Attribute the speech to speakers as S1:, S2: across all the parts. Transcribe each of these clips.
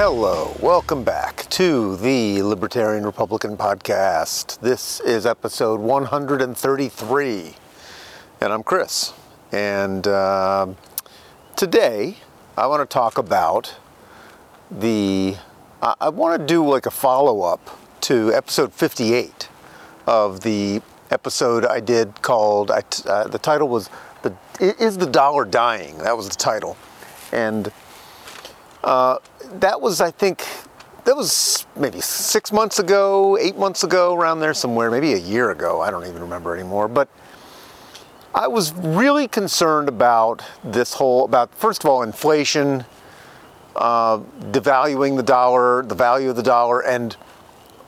S1: Hello, welcome back to the Libertarian Republican Podcast. This is episode 133, and I'm Chris. And uh, today I want to talk about the. I, I want to do like a follow up to episode 58 of the episode I did called. Uh, the title was the "Is the Dollar Dying?" That was the title, and uh, that was, I think, that was maybe six months ago, eight months ago, around there somewhere, maybe a year ago. I don't even remember anymore. But I was really concerned about this whole, about first of all, inflation, uh, devaluing the dollar, the value of the dollar, and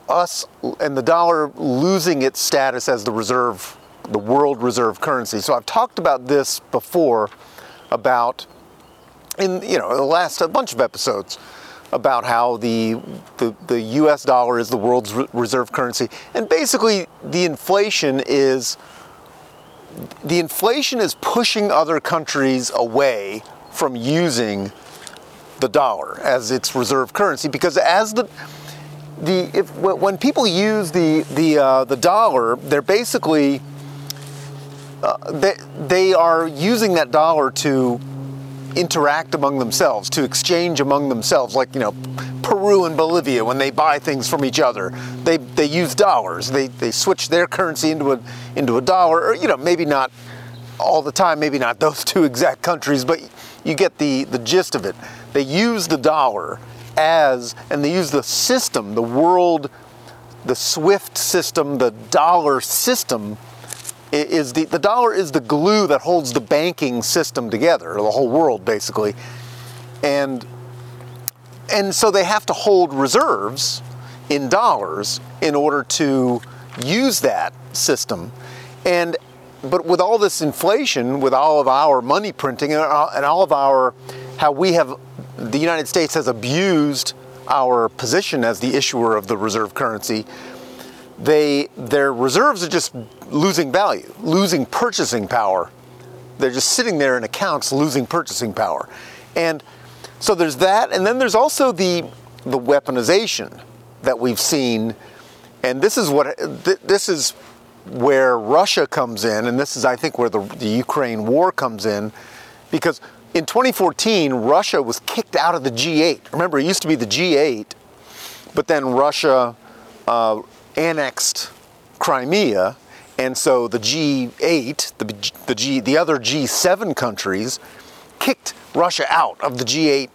S1: us and the dollar losing its status as the reserve, the world reserve currency. So I've talked about this before about in you know the last a bunch of episodes about how the, the, the US dollar is the world's reserve currency. And basically, the inflation is the inflation is pushing other countries away from using the dollar as its reserve currency because as the the if when people use the the uh, the dollar, they're basically uh, they they are using that dollar to interact among themselves, to exchange among themselves, like, you know, Peru and Bolivia, when they buy things from each other, they, they use dollars. They, they switch their currency into a, into a dollar, or, you know, maybe not all the time, maybe not those two exact countries, but you get the, the gist of it. They use the dollar as, and they use the system, the world, the SWIFT system, the dollar system is the, the dollar is the glue that holds the banking system together, the whole world basically. And, and so they have to hold reserves in dollars in order to use that system. And, but with all this inflation, with all of our money printing and all of our, how we have, the United States has abused our position as the issuer of the reserve currency they their reserves are just losing value, losing purchasing power. They're just sitting there in accounts losing purchasing power. And so there's that and then there's also the the weaponization that we've seen and this is what this is where Russia comes in and this is I think where the, the Ukraine war comes in because in 2014 Russia was kicked out of the G8. Remember it used to be the G8 but then Russia uh, annexed Crimea, and so the G8, the, the, G, the other G7 countries, kicked Russia out of the G8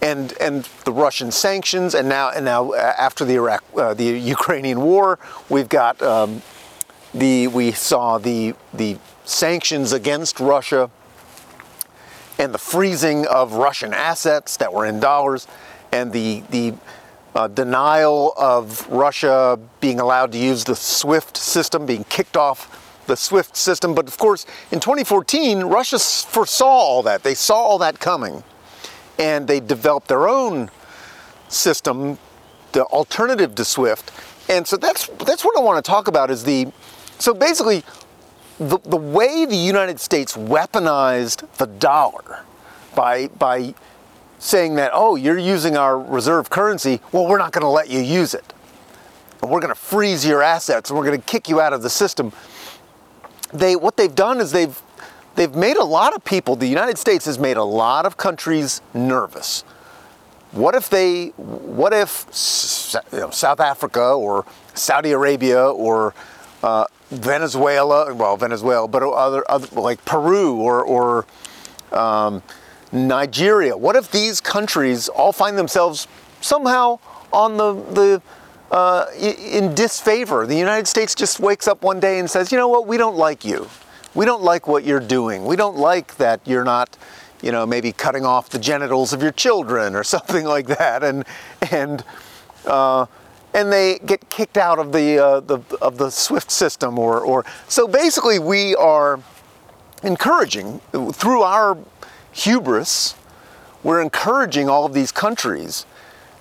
S1: and and the Russian sanctions, and now and now uh, after the Iraq, uh, the Ukrainian war, we've got um, the we saw the the sanctions against Russia and the freezing of Russian assets that were in dollars, and the the uh, denial of Russia being allowed to use the SWIFT system, being kicked off the SWIFT system. But of course, in 2014, Russia foresaw all that. They saw all that coming. And they developed their own system, the alternative to SWIFT. And so that's, that's what I want to talk about is the, so basically, the, the way the United States weaponized the dollar by, by saying that, oh, you're using our reserve currency, well, we're not going to let you use it. And we're going to freeze your assets and we're going to kick you out of the system. They, what they've done is they've, they've made a lot of people, the United States has made a lot of countries nervous. What if they, what if you know, South Africa or Saudi Arabia or uh, Venezuela, well, Venezuela, but other, other like Peru or, or um, Nigeria. What if these countries all find themselves somehow on the, the uh, in disfavor? The United States just wakes up one day and says, you know what, we don't like you. We don't like what you're doing. We don't like that you're not, you know, maybe cutting off the genitals of your children or something like that. And, and, uh, and they get kicked out of the, uh, the of the SWIFT system or, or so basically we are encouraging through our hubris, we're encouraging all of these countries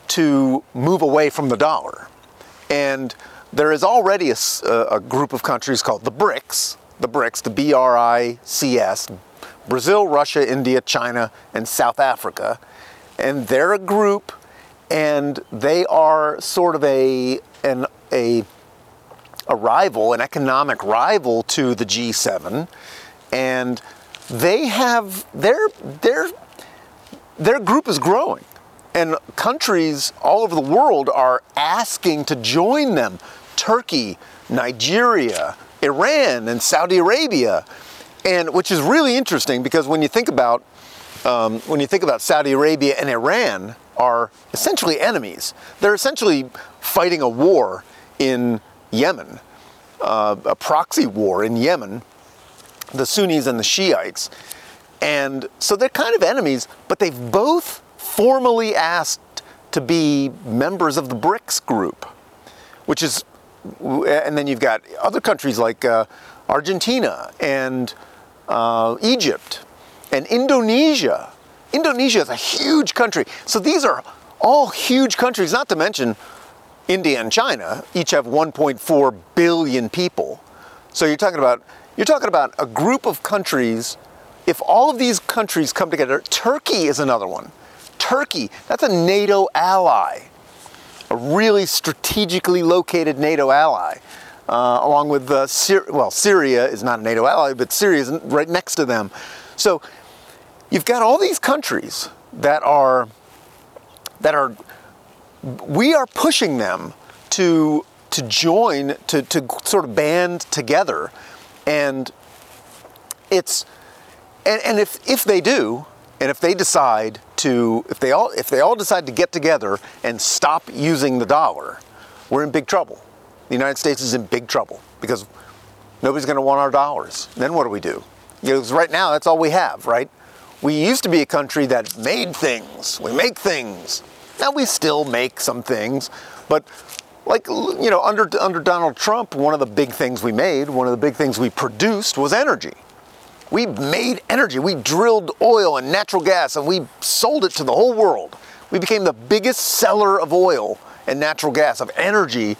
S1: to move away from the dollar. And there is already a, a, group of countries called the BRICS, the BRICS, the B R I C S, Brazil, Russia, India, China, and South Africa. And they're a group, and they are sort of a an a a rival, an economic rival to the G7, and they have their their their group is growing, and countries all over the world are asking to join them. Turkey, Nigeria, Iran, and Saudi Arabia, and which is really interesting because when you think about um, when you think about Saudi Arabia and Iran are essentially enemies. They're essentially fighting a war in Yemen, uh, a proxy war in Yemen, the Sunnis and the Shiites. And so they're kind of enemies, but they've both formally asked to be members of the BRICS group, which is, and then you've got other countries like uh, Argentina and uh, Egypt and Indonesia. Indonesia is a huge country. So these are all huge countries, not to mention India and China, each have 1.4 billion people. So you're talking about you're talking about a group of countries. If all of these countries come together, Turkey is another one. Turkey, that's a NATO ally, a really strategically located NATO ally, uh, along with uh, Syria. Well, Syria is not a NATO ally, but Syria is right next to them. So you've got all these countries that are that are we are pushing them to to join to, to sort of band together and it's and, and if if they do and if they decide to if they all if they all decide to get together and stop using the dollar we're in big trouble. The united states is in big trouble because nobody's going to want our dollars. Then what do we do? Because right now that's all we have right? We used to be a country that made things. We make things. Now we still make some things but like you know under under Donald Trump one of the big things we made one of the big things we produced was energy. We made energy. We drilled oil and natural gas and we sold it to the whole world. We became the biggest seller of oil and natural gas of energy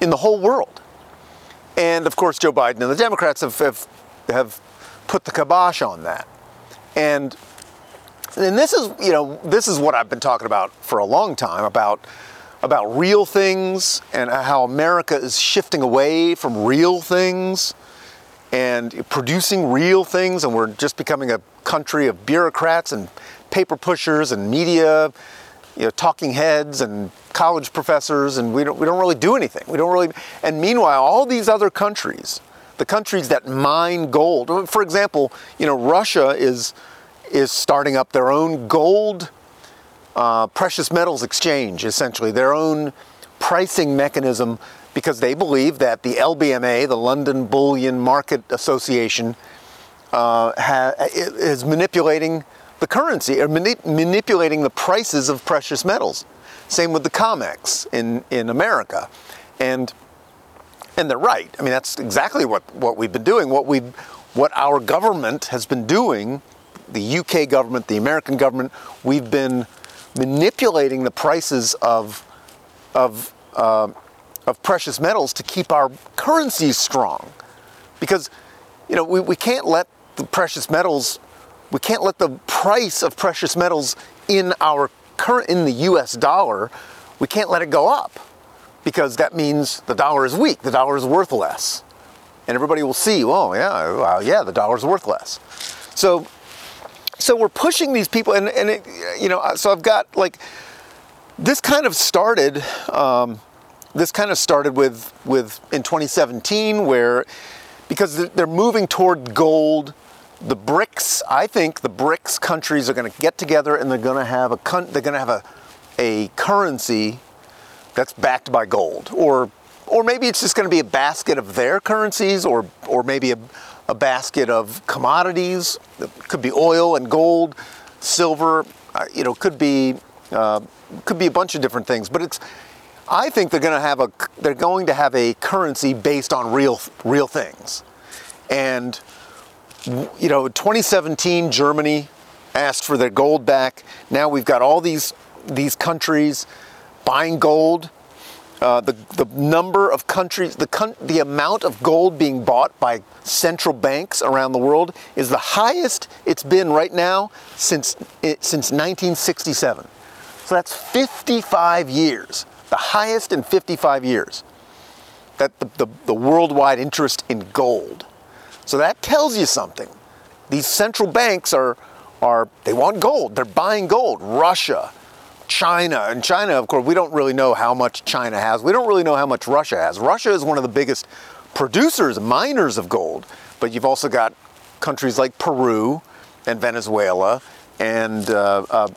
S1: in the whole world. And of course Joe Biden and the Democrats have have, have put the kibosh on that. And and this is you know this is what I've been talking about for a long time about about real things and how America is shifting away from real things and producing real things and we're just becoming a country of bureaucrats and paper pushers and media you know talking heads and college professors and we don't we don't really do anything. We don't really and meanwhile all these other countries the countries that mine gold for example you know Russia is is starting up their own gold uh, precious metals exchange, essentially, their own pricing mechanism, because they believe that the LBMA, the London Bullion Market Association, uh, ha- is manipulating the currency or mani- manipulating the prices of precious metals. Same with the COMEX in, in America. And and they're right. I mean, that's exactly what, what we've been doing. What we what our government has been doing the UK government, the American government, we've been manipulating the prices of, of, uh, of precious metals to keep our currencies strong. Because, you know, we, we can't let the precious metals, we can't let the price of precious metals in our current, in the US dollar, we can't let it go up because that means the dollar is weak, the dollar is worth less. And everybody will see, oh yeah, well, yeah, the dollar's worth less. So so we're pushing these people, and, and it, you know, so I've got like this kind of started. Um, this kind of started with with in 2017, where because they're moving toward gold. The BRICS, I think, the BRICS countries are going to get together and they're going to have a they're going to have a a currency that's backed by gold, or or maybe it's just going to be a basket of their currencies, or or maybe a a basket of commodities. It could be oil and gold, silver. Uh, you know, could be uh, could be a bunch of different things. But it's I think they're going to have a they're going to have a currency based on real real things. And you know, 2017 Germany asked for their gold back. Now we've got all these these countries buying gold uh, the, the number of countries, the, the amount of gold being bought by central banks around the world is the highest it's been right now since, it, since 1967. So that's 55 years, the highest in 55 years. That the, the, the worldwide interest in gold. So that tells you something. These central banks are, are they want gold. They're buying gold. Russia, China, and China, of course, we don't really know how much China has. We don't really know how much Russia has. Russia is one of the biggest producers, miners of gold, but you've also got countries like Peru and Venezuela, and uh, uh,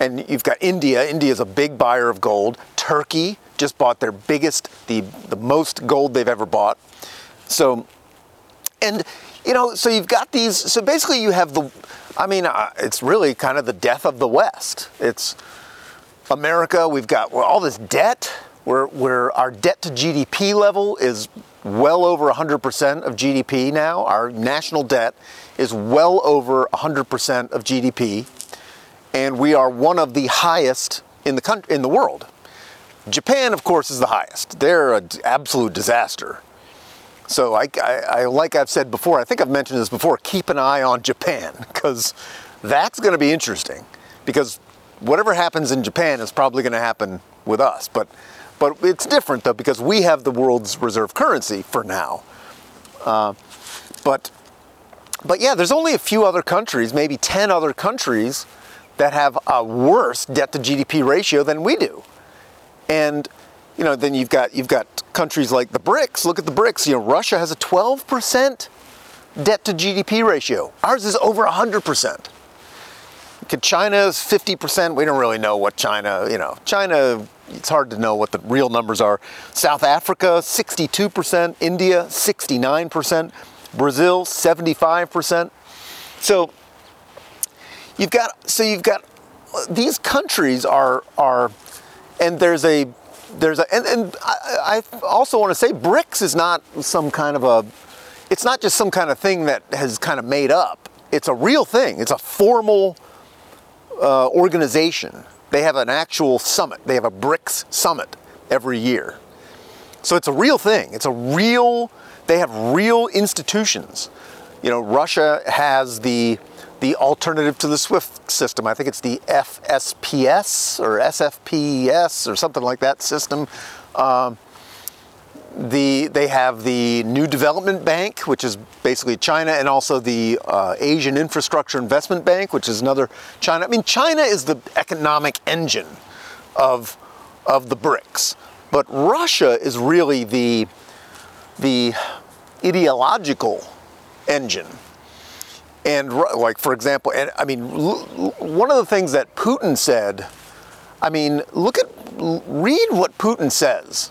S1: and you've got India. India is a big buyer of gold. Turkey just bought their biggest, the the most gold they've ever bought. So, and you know, so you've got these. So basically, you have the. I mean, uh, it's really kind of the death of the West. It's America. We've got all this debt. Where, where our debt to GDP level is well over 100% of GDP now. Our national debt is well over 100% of GDP, and we are one of the highest in the country, in the world. Japan, of course, is the highest. They're an absolute disaster. So, I, I, I, like I've said before, I think I've mentioned this before. Keep an eye on Japan because that's going to be interesting. Because whatever happens in Japan is probably going to happen with us. But but it's different though because we have the world's reserve currency for now. Uh, but but yeah, there's only a few other countries, maybe 10 other countries that have a worse debt to GDP ratio than we do. And you know, then you've got you've got countries like the BRICS. Look at the BRICS. You know, Russia has a 12% debt to GDP ratio. Ours is over 100%. China is 50%. We don't really know what China, you know, China it's hard to know what the real numbers are. South Africa, 62%, India, 69%, Brazil, 75%. So you've got so you've got these countries are are and there's a there's a and, and I, I also want to say BRICS is not some kind of a it's not just some kind of thing that has kind of made up. It's a real thing. It's a formal uh, organization they have an actual summit. They have a BRICS summit every year. So it's a real thing. It's a real, they have real institutions. You know, Russia has the the alternative to the SWIFT system. I think it's the FSPS or SFPS or something like that system. Um, the they have the New Development Bank, which is basically China, and also the uh, Asian Infrastructure Investment Bank, which is another China. I mean, China is the economic engine of of the BRICS, but Russia is really the the ideological engine. And like for example, and I mean, one of the things that Putin said. I mean, look at read what Putin says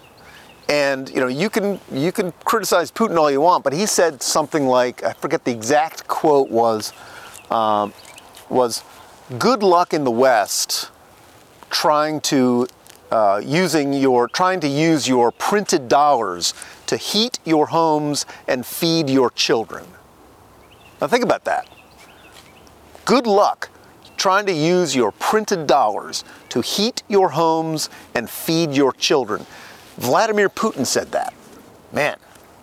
S1: and you know, you can you can criticize Putin all you want, but he said something like I forget the exact quote was um, was good luck in the West trying to uh, using your trying to use your printed dollars to heat your homes and feed your children. Now think about that. Good luck trying to use your printed dollars to heat your homes and feed your children. Vladimir Putin said that. Man,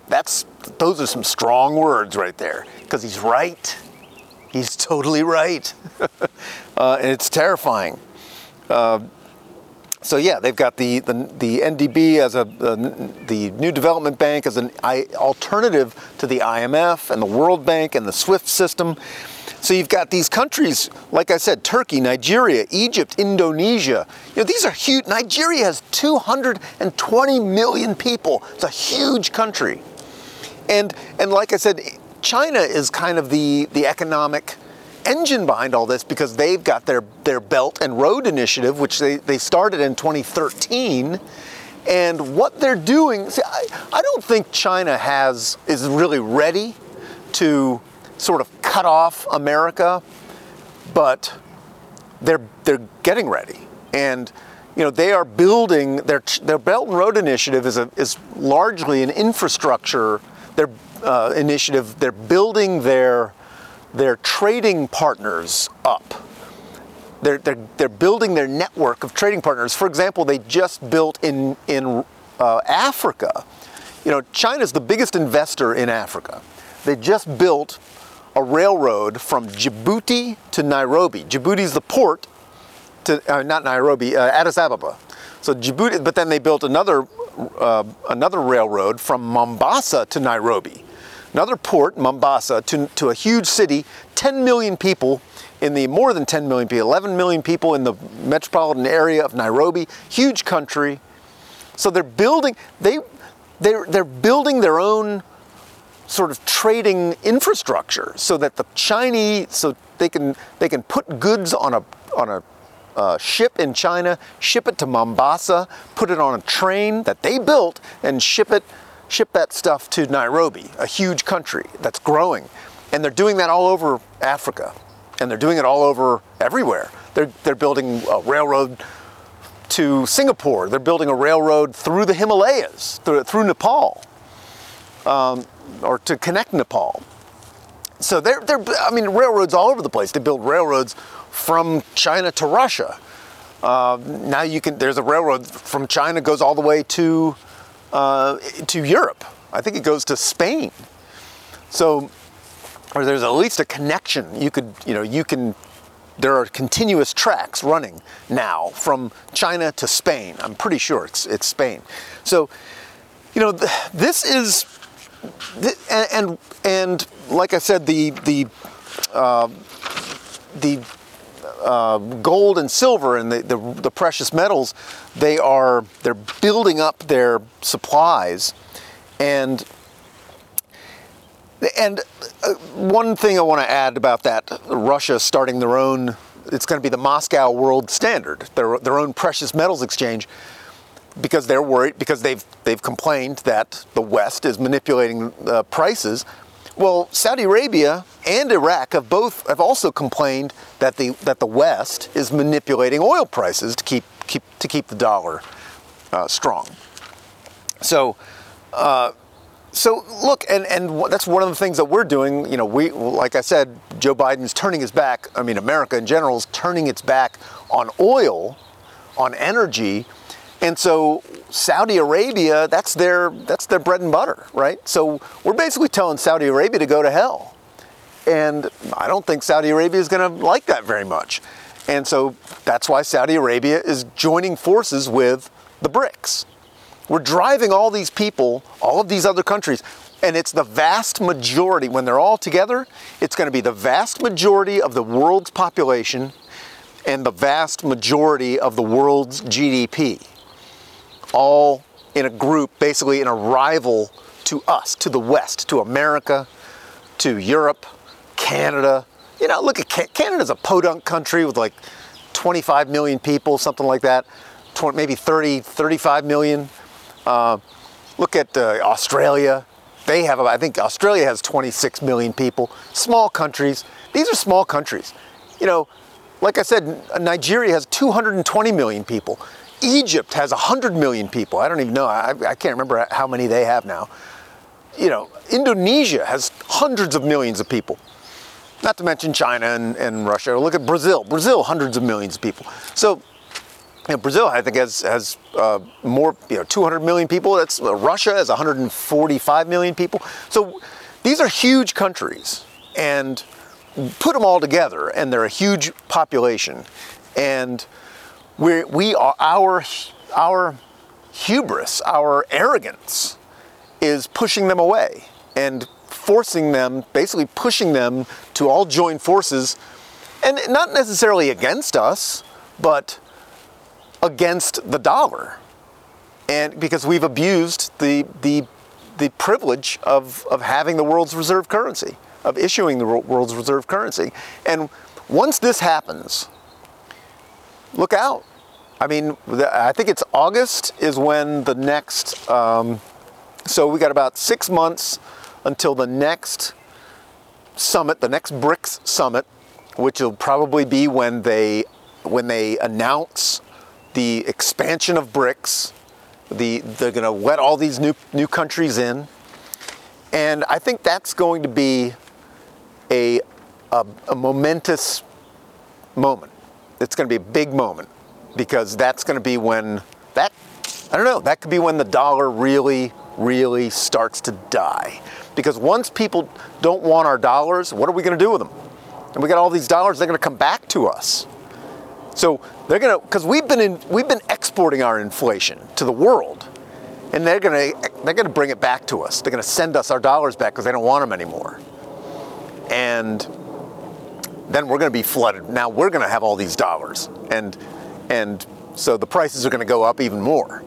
S1: that's those are some strong words right there because he's right. He's totally right, uh, and it's terrifying. Uh, so yeah, they've got the the, the NDB as a the New Development Bank as an alternative to the IMF and the World Bank and the SWIFT system. So you've got these countries, like I said, Turkey, Nigeria, Egypt, Indonesia. You know, these are huge. Nigeria has 220 million people. It's a huge country. And and like I said, China is kind of the the economic engine behind all this because they've got their their Belt and Road Initiative, which they, they started in 2013. And what they're doing, see, I, I don't think China has is really ready to sort of cut off America, but they're they're getting ready, and you know they are building their their Belt and Road Initiative is a is largely an infrastructure their uh, initiative. They're building their their trading partners up. They're, they're, they're building their network of trading partners. For example, they just built in, in uh, Africa. You know, China's the biggest investor in Africa. They just built a railroad from Djibouti to Nairobi. Djibouti is the port, to uh, not Nairobi, uh, Addis Ababa. So Djibouti, but then they built another uh, another railroad from Mombasa to Nairobi, another port, Mombasa, to, to a huge city, 10 million people in the more than 10 million people, 11 million people in the metropolitan area of Nairobi, huge country. So they're building they they're they're building their own sort of trading infrastructure so that the Chinese so they can they can put goods on a on a uh, ship in China, ship it to Mombasa, put it on a train that they built, and ship it ship that stuff to Nairobi, a huge country that's growing, and they're doing that all over Africa, and they're doing it all over everywhere. They're they're building a railroad to Singapore. They're building a railroad through the Himalayas, through, through Nepal, um, or to connect Nepal. So they're, they're, I mean, railroads all over the place. They build railroads from China to Russia. Uh, now you can, there's a railroad from China goes all the way to, uh, to Europe. I think it goes to Spain. So, or there's at least a connection. You could, you know, you can there are continuous tracks running now from China to Spain. I'm pretty sure it's, it's Spain. So, you know, this is, and, and, and like I said, the, the, uh, the uh, gold and silver and the, the, the, precious metals, they are, they're building up their supplies. And, and uh, one thing I want to add about that, Russia starting their own, it's going to be the Moscow World Standard, their, their own precious metals exchange, because they're worried, because they've, they've complained that the West is manipulating uh, prices. Well, Saudi Arabia and Iraq have both have also complained that the that the West is manipulating oil prices to keep keep to keep the dollar uh, strong. So, uh, so look, and, and that's one of the things that we're doing. You know, we, like I said, Joe Biden's turning his back. I mean, America in general is turning its back on oil, on energy, and so Saudi Arabia, that's their that's their bread and butter, right? So we're basically telling Saudi Arabia to go to hell, and I don't think Saudi Arabia is going to like that very much, and so that's why Saudi Arabia is joining forces with the BRICS. We're driving all these people, all of these other countries, and it's the vast majority, when they're all together, it's going to be the vast majority of the world's population and the vast majority of the world's GDP, all in a group, basically in a rival to us, to the West, to America, to Europe, Canada. You know, look at Canada's a podunk country with like 25 million people, something like that, maybe 30, 35 million. Uh, look at uh, Australia. They have, I think Australia has 26 million people. Small countries. These are small countries. You know, like I said, Nigeria has 220 million people. Egypt has 100 million people. I don't even know. I, I can't remember how many they have now. You know, Indonesia has hundreds of millions of people. Not to mention China and, and Russia. Look at Brazil. Brazil, hundreds of millions of people. So you know, Brazil, I think, has has uh, more, you know, 200 million people. That's uh, Russia has 145 million people. So these are huge countries, and put them all together, and they're a huge population, and we we are our our hubris, our arrogance, is pushing them away and forcing them, basically pushing them to all join forces, and not necessarily against us, but against the dollar. And because we've abused the, the, the privilege of, of having the world's reserve currency, of issuing the world's reserve currency. And once this happens, look out. I mean, I think it's August is when the next, um, so we got about six months until the next summit, the next BRICS summit, which will probably be when they when they announce the expansion of BRICS. The, they're going to let all these new, new countries in. And I think that's going to be a, a, a momentous moment. It's going to be a big moment because that's going to be when that, I don't know, that could be when the dollar really, really starts to die. Because once people don't want our dollars, what are we going to do with them? And we got all these dollars, they're going to come back to us. So they're gonna because we've been in we've been exporting our inflation to the world, and they're gonna they're gonna bring it back to us. They're gonna send us our dollars back because they don't want them anymore. And then we're gonna be flooded. Now we're gonna have all these dollars, and and so the prices are gonna go up even more.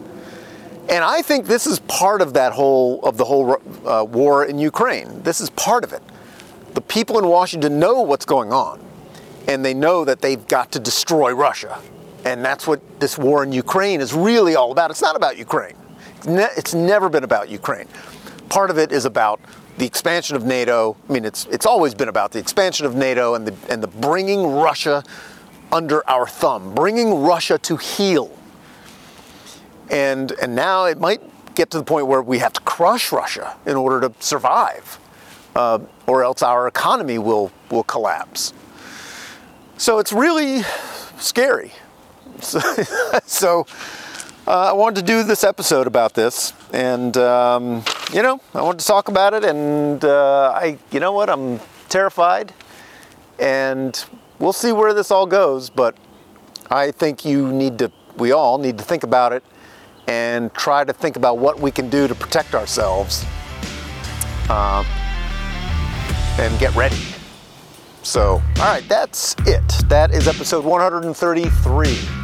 S1: And I think this is part of that whole of the whole uh, war in Ukraine. This is part of it. The people in Washington know what's going on, and they know that they've got to destroy Russia. And that's what this war in Ukraine is really all about. It's not about Ukraine. It's, ne- it's never been about Ukraine. Part of it is about the expansion of NATO. I mean, it's it's always been about the expansion of NATO and the and the bringing Russia under our thumb, bringing Russia to heel and, and now it might get to the point where we have to crush Russia in order to survive, uh, or else our economy will, will collapse. So it's really scary. So, so uh, I wanted to do this episode about this, and um, you know, I wanted to talk about it, and uh, I, you know what, I'm terrified, and we'll see where this all goes. But I think you need to, we all need to think about it and try to think about what we can do to protect ourselves uh, and get ready. So, all right, that's it. That is episode 133.